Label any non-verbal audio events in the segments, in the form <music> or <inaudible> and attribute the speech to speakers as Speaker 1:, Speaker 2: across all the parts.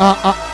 Speaker 1: uh, uh.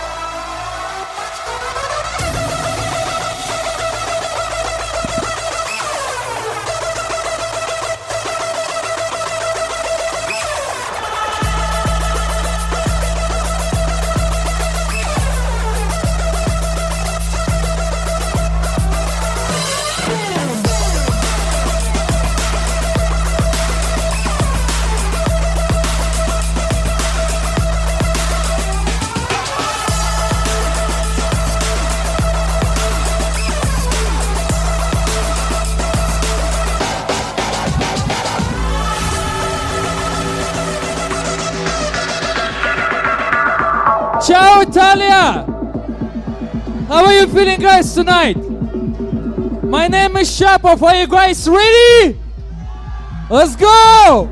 Speaker 1: Feeling guys tonight? My name is Shapov. Are you guys ready? Let's go!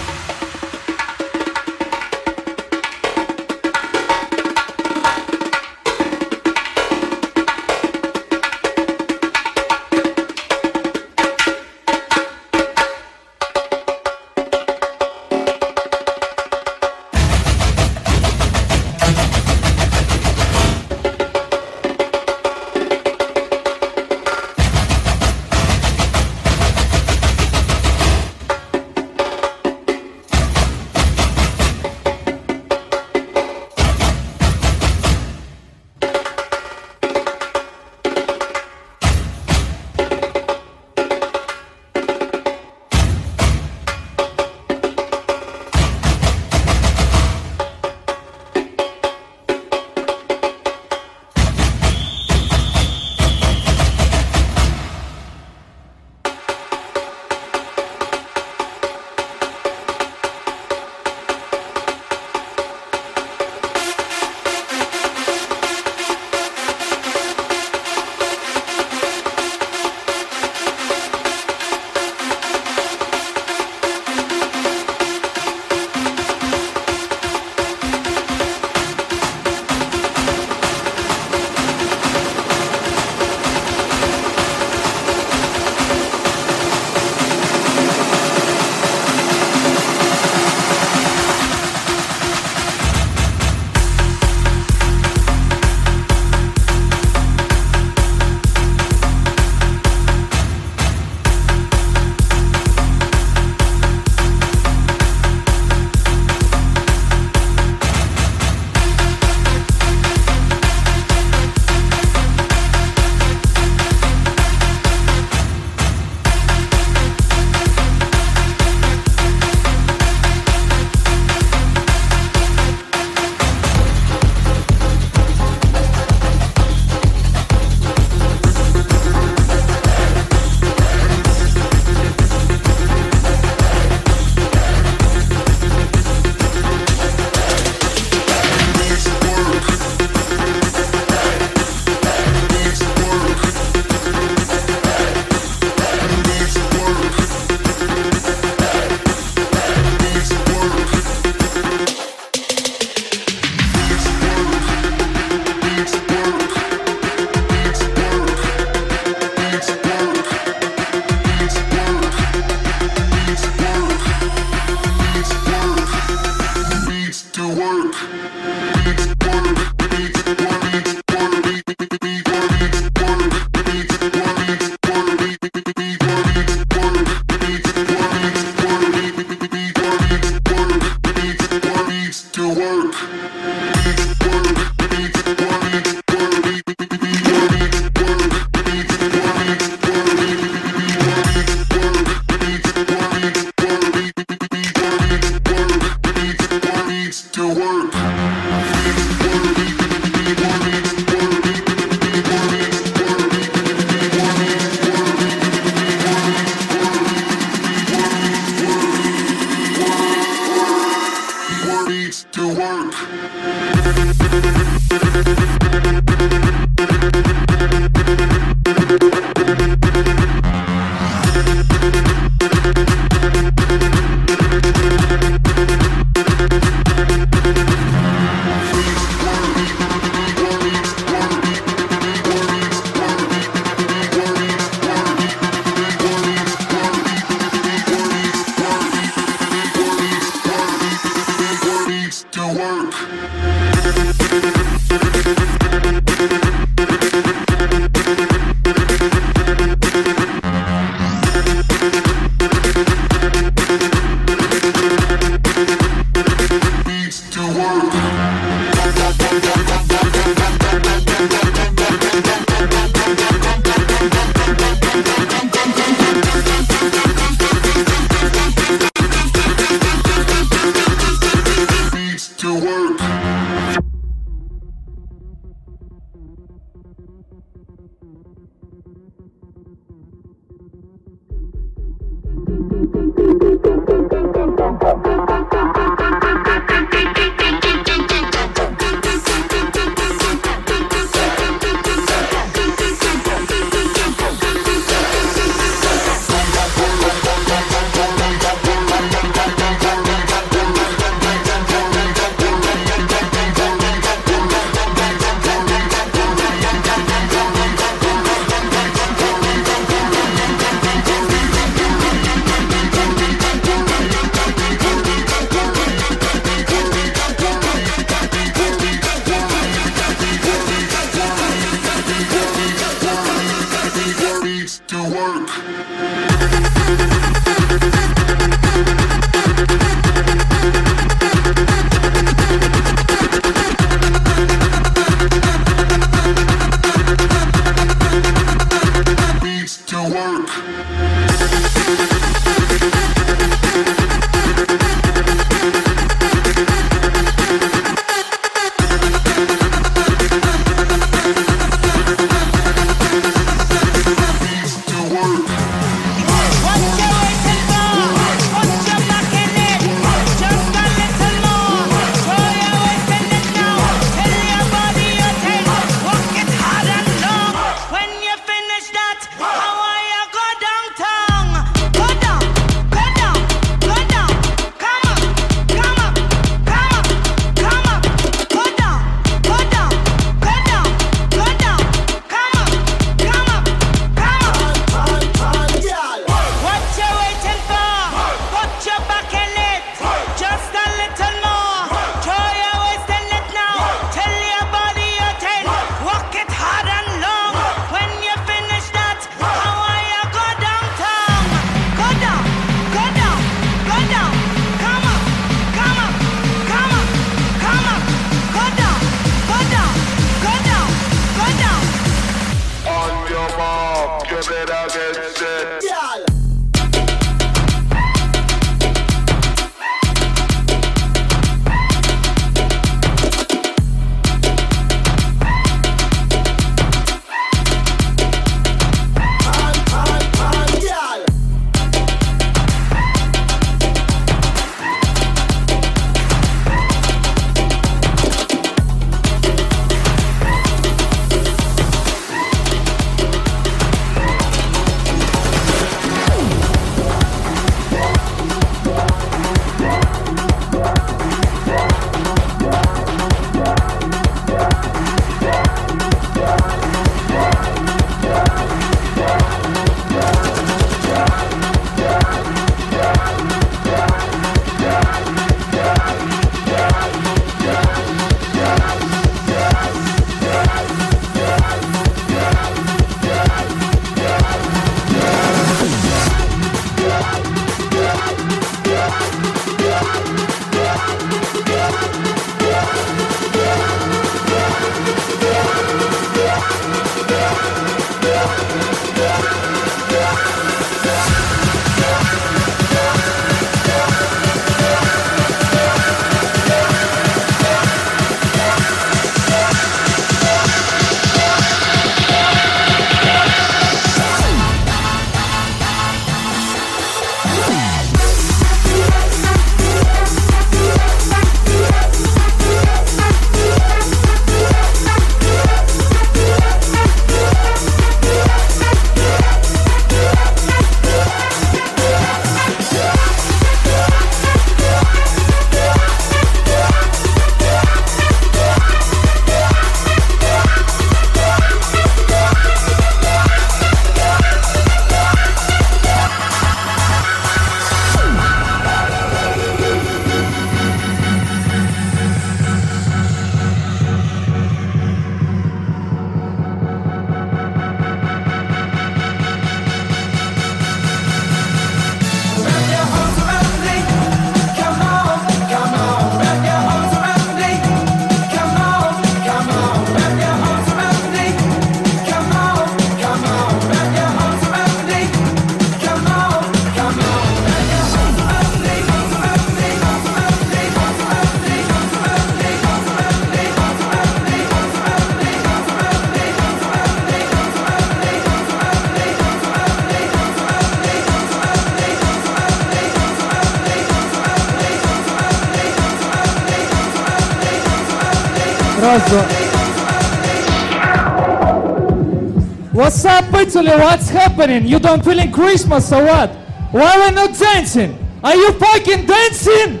Speaker 2: what's happening? You don't feel like Christmas or what? Why are we not dancing? Are you fucking dancing?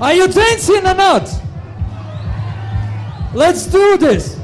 Speaker 2: Are you dancing or not? Let's do this.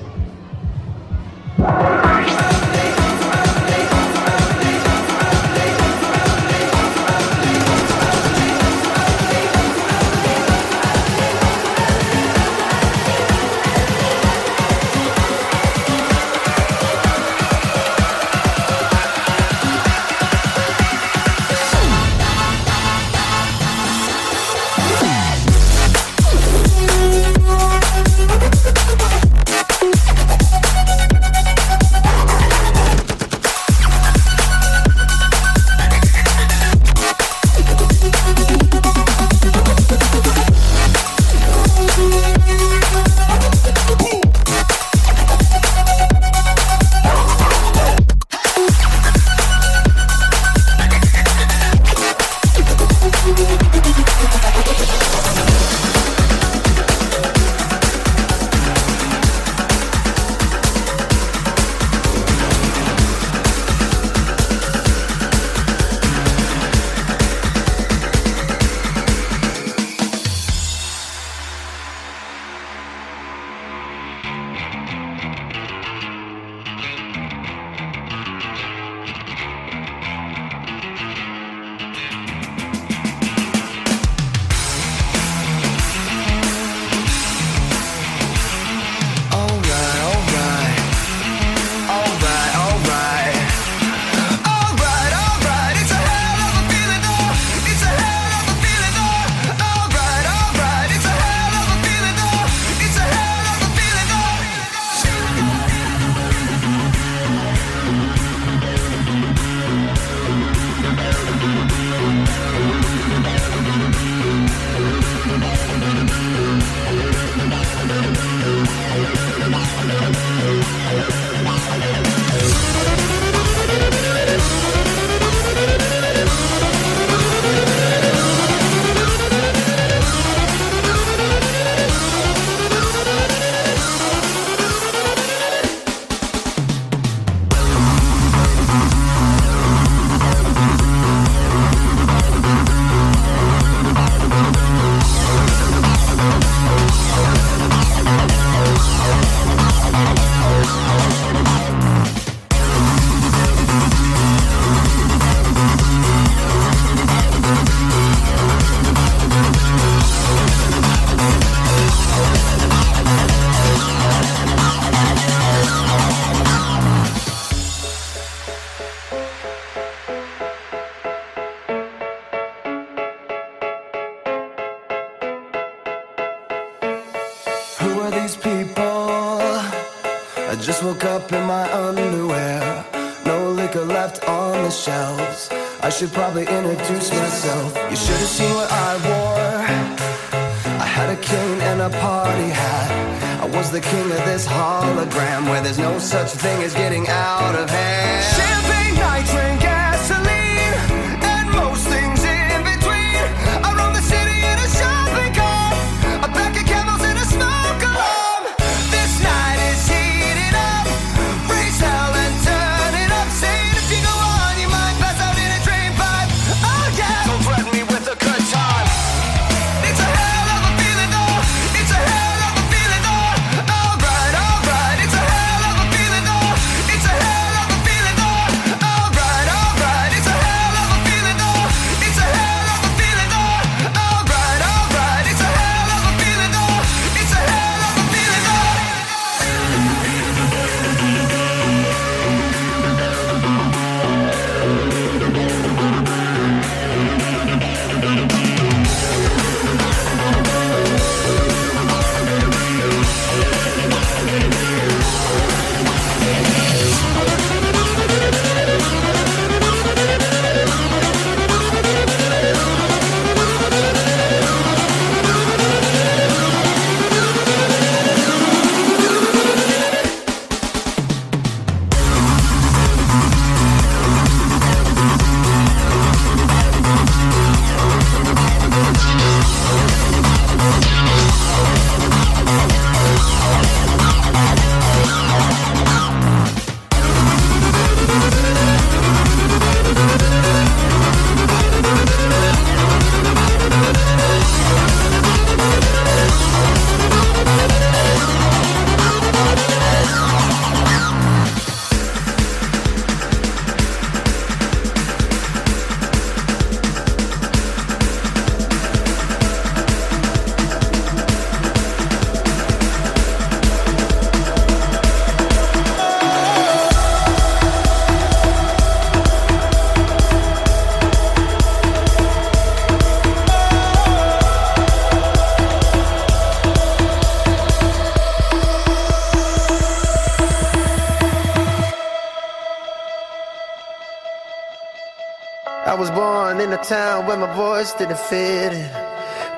Speaker 3: Didn't fit in.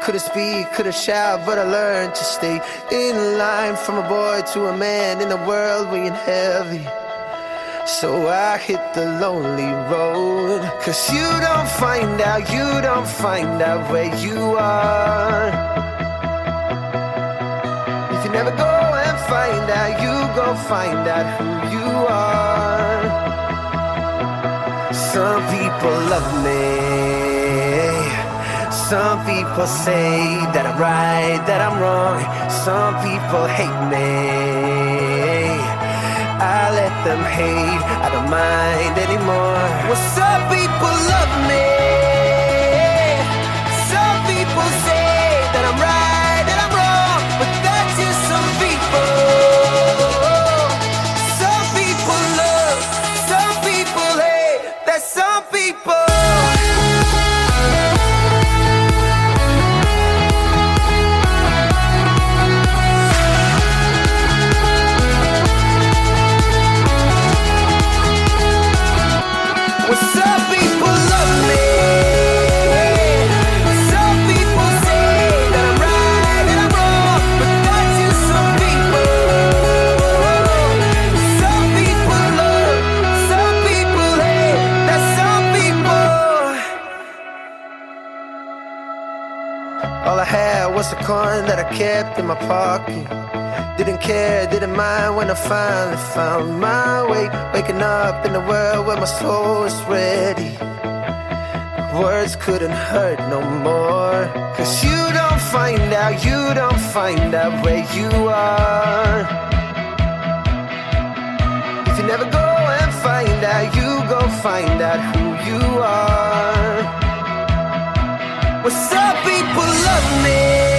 Speaker 3: Couldn't speak, couldn't shout, but I learned to stay in line from a boy to a man in a world weighing heavy. So I hit the lonely road. Cause you don't find out, you don't find out where you are. If you never go and find out, you go find out who you are. Some people love me. Some people say that I'm right, that I'm wrong. Some people hate me. I let them hate, I don't mind anymore. Well, some people love me. Some people say that I'm right, coin that I kept in my pocket. Didn't care, didn't mind when I finally found my way. Waking up in a world where my soul is ready. Words couldn't hurt no more. Cause you don't find out, you don't find out where you are. If you never go and find out, you go find out who you are. What's up, people love me.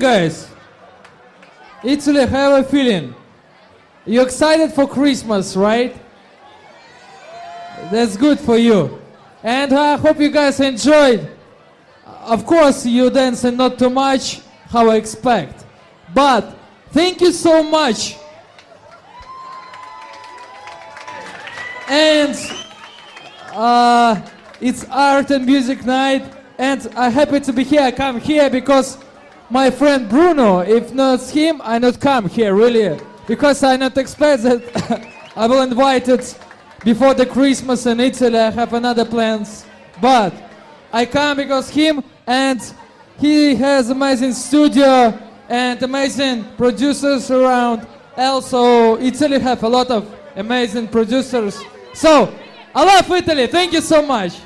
Speaker 1: Guys? Italy, have a feeling? You're excited for Christmas, right? That's good for you. And I hope you guys enjoyed of course, you dancing not too much, how I expect. But thank you so much. And uh, it's art and music night, and I'm happy to be here. I come here because my friend Bruno, if not him, I not come here really, because I not expect that <coughs> I will invite it before the Christmas in Italy. I have another plans, but I come because him and he has amazing studio and amazing producers around. Also, Italy have a lot of amazing producers. So, I love Italy. Thank you so much.